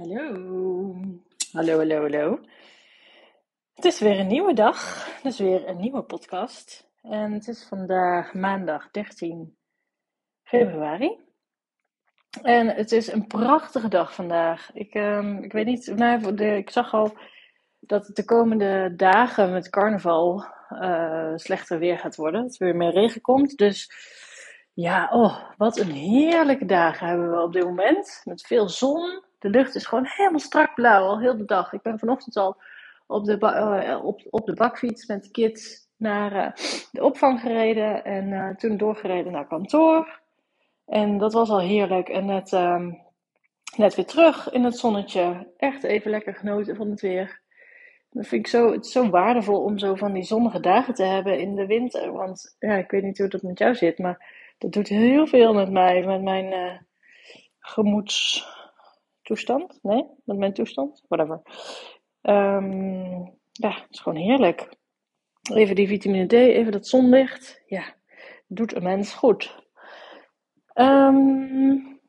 Hallo. Hallo, hallo, hallo. Het is weer een nieuwe dag. Het is weer een nieuwe podcast. En het is vandaag maandag 13 februari. En het is een prachtige dag vandaag. Ik, ehm, ik weet niet, nou, ik zag al dat het de komende dagen met carnaval uh, slechter weer gaat worden. Dat er weer meer regen komt. Dus ja, oh, wat een heerlijke dagen hebben we op dit moment. Met veel zon. De lucht is gewoon helemaal strak blauw al heel de dag. Ik ben vanochtend al op de, uh, op, op de bakfiets met de kids naar uh, de opvang gereden. En uh, toen doorgereden naar kantoor. En dat was al heerlijk. En net, um, net weer terug in het zonnetje. Echt even lekker genoten van het weer. Dat vind ik zo, het zo waardevol om zo van die zonnige dagen te hebben in de winter. Want ja, ik weet niet hoe dat met jou zit, maar dat doet heel veel met mij, met mijn uh, gemoedstoestand. Nee, met mijn toestand, whatever. Um, ja, het is gewoon heerlijk. Even die vitamine D, even dat zonlicht. Ja, doet een mens goed. Um,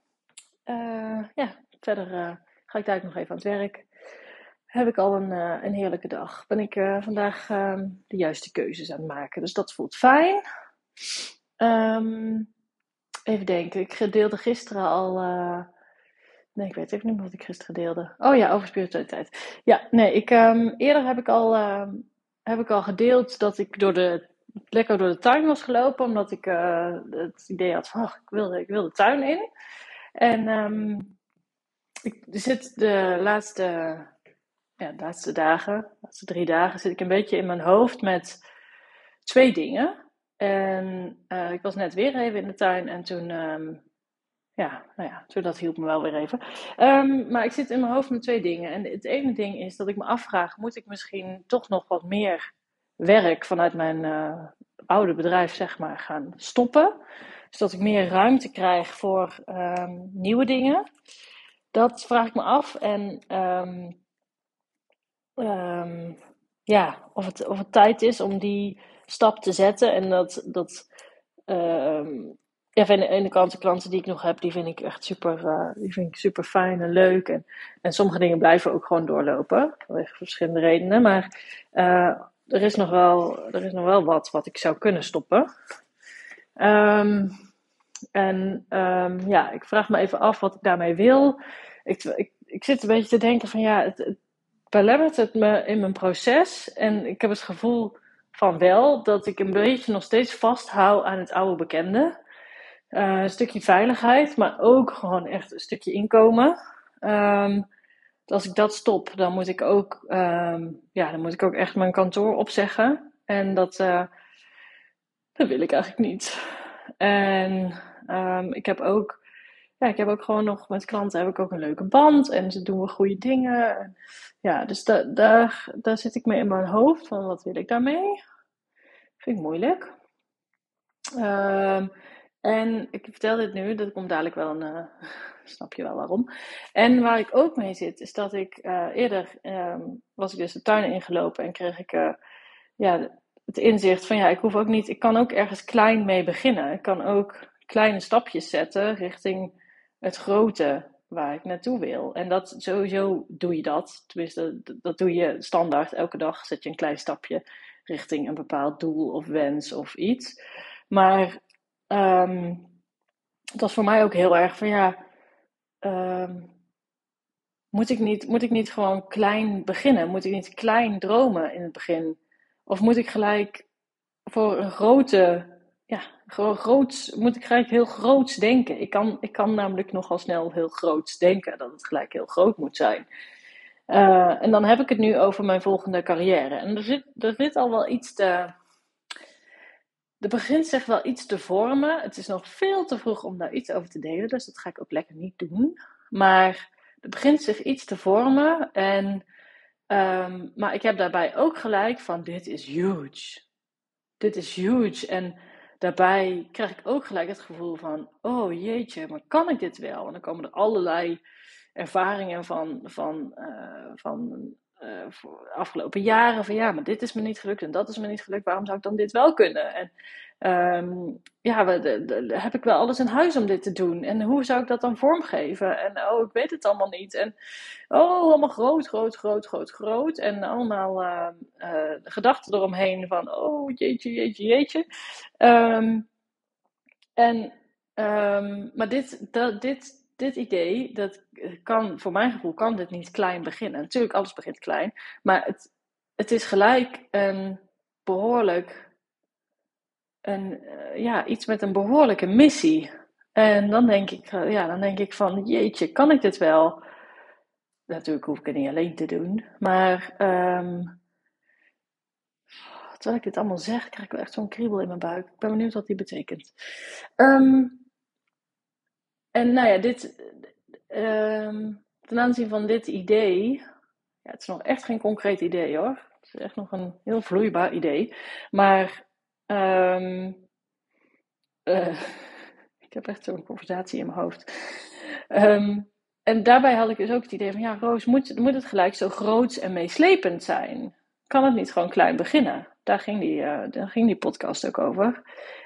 uh, ja, verder uh, ga ik daar nog even aan het werk. Heb ik al een, uh, een heerlijke dag. Ben ik vandaag um, de juiste keuzes aan het maken. Dus dat voelt fijn. Even denken, ik deelde gisteren al. Nee, ik weet even niet meer wat ik gisteren deelde. Oh ja, over spiritualiteit. Ja, nee, ik, um, eerder heb ik, al, uh, heb ik al gedeeld dat ik door de, lekker door de tuin was gelopen. Omdat ik uh, het idee had van, ik, wil, ik wil de tuin in. En um, ik zit de laatste, ja, laatste dagen, de laatste drie dagen, zit ik een beetje in mijn hoofd met twee dingen. En uh, ik was net weer even in de tuin en toen, ja, nou ja, dat hielp me wel weer even. Um, maar ik zit in mijn hoofd met twee dingen. En het ene ding is dat ik me afvraag, moet ik misschien toch nog wat meer werk vanuit mijn uh, oude bedrijf, zeg maar, gaan stoppen? Zodat ik meer ruimte krijg voor um, nieuwe dingen. Dat vraag ik me af. En ja, of het, of het tijd is om die stap te zetten. En dat, dat ja, aan de ene kant de klanten die ik nog heb, die vind ik echt super, uh, die vind ik super fijn en leuk. En, en sommige dingen blijven ook gewoon doorlopen, vanwege verschillende redenen. Maar uh, er, is nog wel, er is nog wel wat wat ik zou kunnen stoppen. Um, en um, ja, ik vraag me even af wat ik daarmee wil. Ik, ik, ik zit een beetje te denken van ja, het, het belemmert het me in mijn proces. En ik heb het gevoel van wel dat ik een beetje nog steeds vasthoud aan het oude bekende. Uh, een stukje veiligheid, maar ook gewoon echt een stukje inkomen. Um, als ik dat stop, dan moet ik ook, um, ja, dan moet ik ook echt mijn kantoor opzeggen. En dat, uh, dat wil ik eigenlijk niet. En um, ik heb ook ja, ik heb ook gewoon nog met klanten heb ik ook een leuke band en ze doen we goede dingen. Ja, dus da, daar, daar zit ik mee in mijn hoofd van wat wil ik daarmee? Vind ik moeilijk. Um, en ik vertel dit nu, dat komt dadelijk wel een, uh, snap je wel waarom. En waar ik ook mee zit, is dat ik uh, eerder um, was ik dus de tuin ingelopen en kreeg ik uh, ja, het inzicht van ja, ik hoef ook niet, ik kan ook ergens klein mee beginnen. Ik kan ook kleine stapjes zetten richting het grote waar ik naartoe wil. En dat sowieso doe je dat. Tenminste, dat doe je standaard. Elke dag zet je een klein stapje richting een bepaald doel of wens of iets. Maar um, dat was voor mij ook heel erg van ja. Um, moet, ik niet, moet ik niet gewoon klein beginnen? Moet ik niet klein dromen in het begin? Of moet ik gelijk voor een grote ja, groots, moet ik gelijk heel groots denken. Ik kan, ik kan namelijk nogal snel heel groots denken, dat het gelijk heel groot moet zijn. Uh, en dan heb ik het nu over mijn volgende carrière. En er zit, er zit al wel iets te. Er begint zich wel iets te vormen. Het is nog veel te vroeg om daar iets over te delen, dus dat ga ik ook lekker niet doen. Maar er begint zich iets te vormen. En, um, maar ik heb daarbij ook gelijk van: dit is huge. Dit is huge. En daarbij krijg ik ook gelijk het gevoel van: oh jeetje, maar kan ik dit wel? En dan komen er allerlei ervaringen van, van, uh, van voor afgelopen jaren van ja, maar dit is me niet gelukt en dat is me niet gelukt. Waarom zou ik dan dit wel kunnen? En um, ja, heb ik wel alles in huis om dit te doen? En hoe zou ik dat dan vormgeven? En oh, ik weet het allemaal niet. En oh, allemaal groot, groot, groot, groot, groot. En allemaal uh, uh, gedachten eromheen van oh, jeetje, jeetje, jeetje. Um, en, maar dit, dat, dit, dit idee, dat kan, voor mijn gevoel, kan dit niet klein beginnen. Natuurlijk, alles begint klein. Maar het, het is gelijk een behoorlijk een, uh, ja, iets met een behoorlijke missie. En dan denk ik, uh, ja, dan denk ik van, jeetje, kan ik dit wel? Natuurlijk hoef ik het niet alleen te doen, maar um, terwijl ik dit allemaal zeg, krijg ik wel echt zo'n kriebel in mijn buik. Ik ben benieuwd wat die betekent. Um, en nou ja, dit, um, ten aanzien van dit idee, ja, het is nog echt geen concreet idee hoor. Het is echt nog een heel vloeibaar idee. Maar Um, uh, ik heb echt zo'n conversatie in mijn hoofd. Um, en daarbij had ik dus ook het idee van, ja, Roos, moet, moet het gelijk zo groot en meeslepend zijn? Kan het niet gewoon klein beginnen? Daar ging, die, uh, daar ging die podcast ook over.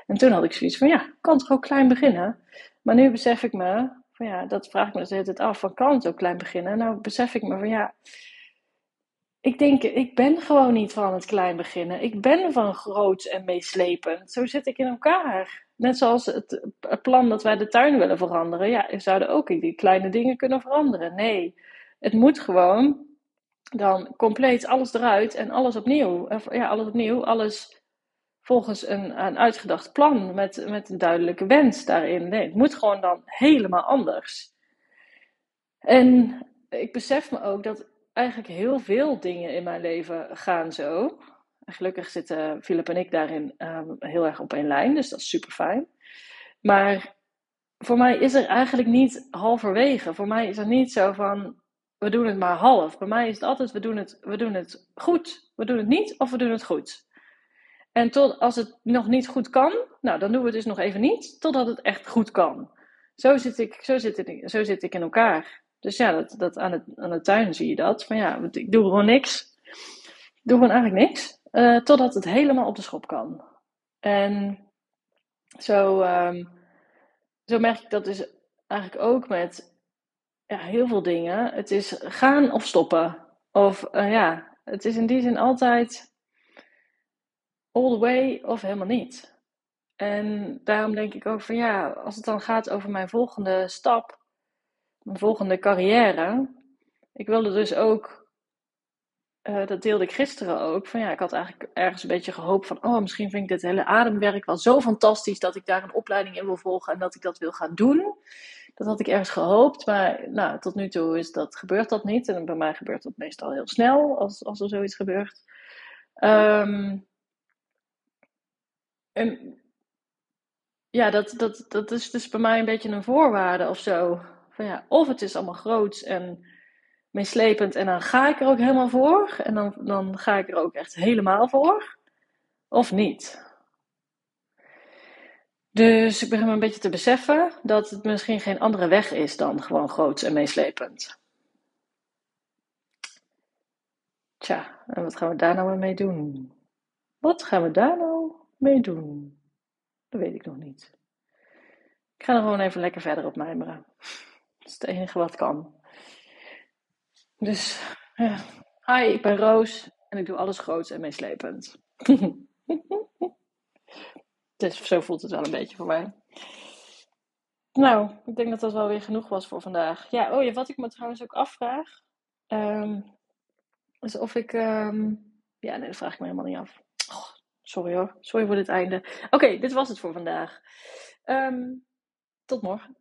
En toen had ik zoiets van, ja, kan het gewoon klein beginnen? Maar nu besef ik me, van ja, dat vraag ik me dus de af, van kan het ook klein beginnen? Nou besef ik me van, ja, ik denk, ik ben gewoon niet van het klein beginnen. Ik ben van groot en meeslepend. Zo zit ik in elkaar. Net zoals het, het plan dat wij de tuin willen veranderen. Ja, we zouden ook die kleine dingen kunnen veranderen. Nee, het moet gewoon dan compleet alles eruit en alles opnieuw. Ja, alles opnieuw, alles volgens een, een uitgedacht plan met, met een duidelijke wens daarin. Nee, het moet gewoon dan helemaal anders. En ik besef me ook dat eigenlijk heel veel dingen in mijn leven gaan zo. Gelukkig zitten Philip en ik daarin um, heel erg op één lijn, dus dat is super fijn. Maar voor mij is er eigenlijk niet halverwege. Voor mij is er niet zo van we doen het maar half. Bij mij is het altijd we doen het, we doen het goed, we doen het niet of we doen het goed. En tot als het nog niet goed kan, nou dan doen we het dus nog even niet, totdat het echt goed kan. Zo zit ik, zo zit ik, zo zit ik in elkaar. Dus ja, dat, dat aan, het, aan de tuin zie je dat. Van ja, ik doe gewoon niks. Ik doe gewoon eigenlijk niks. Uh, totdat het helemaal op de schop kan. En zo, um, zo merk ik dat dus eigenlijk ook met ja, heel veel dingen. Het is gaan of stoppen. Of uh, ja, het is in die zin altijd all the way of helemaal niet. En daarom denk ik ook van ja, als het dan gaat over mijn volgende stap, mijn volgende carrière. Ik wilde dus ook, uh, dat deelde ik gisteren ook, van ja, ik had eigenlijk ergens een beetje gehoopt van, oh, misschien vind ik dit hele ademwerk wel zo fantastisch dat ik daar een opleiding in wil volgen en dat ik dat wil gaan doen. Dat had ik ergens gehoopt, maar nou, tot nu toe is dat, gebeurt dat niet. En bij mij gebeurt dat meestal heel snel als, als er zoiets gebeurt. Um, en ja, dat, dat, dat is dus bij mij een beetje een voorwaarde of zo. Van ja, of het is allemaal groots en meeslepend en dan ga ik er ook helemaal voor. En dan, dan ga ik er ook echt helemaal voor. Of niet. Dus ik begin me een beetje te beseffen dat het misschien geen andere weg is dan gewoon groots en meeslepend. Tja, en wat gaan we daar nou mee doen? Wat gaan we daar nou mee doen? Dat weet ik nog niet. Ik ga er gewoon even lekker verder op mijmeren. Dat is het enige wat kan. Dus, ja. Hi, ik ben Roos en ik doe alles groots en meeslepend. dus zo voelt het wel een beetje voor mij. Nou, ik denk dat dat wel weer genoeg was voor vandaag. Ja, oh ja, wat ik me trouwens ook afvraag. Um, is of ik. Um, ja, nee, dat vraag ik me helemaal niet af. Sorry hoor. Sorry voor dit einde. Oké, dit was het voor vandaag. Um, tot morgen.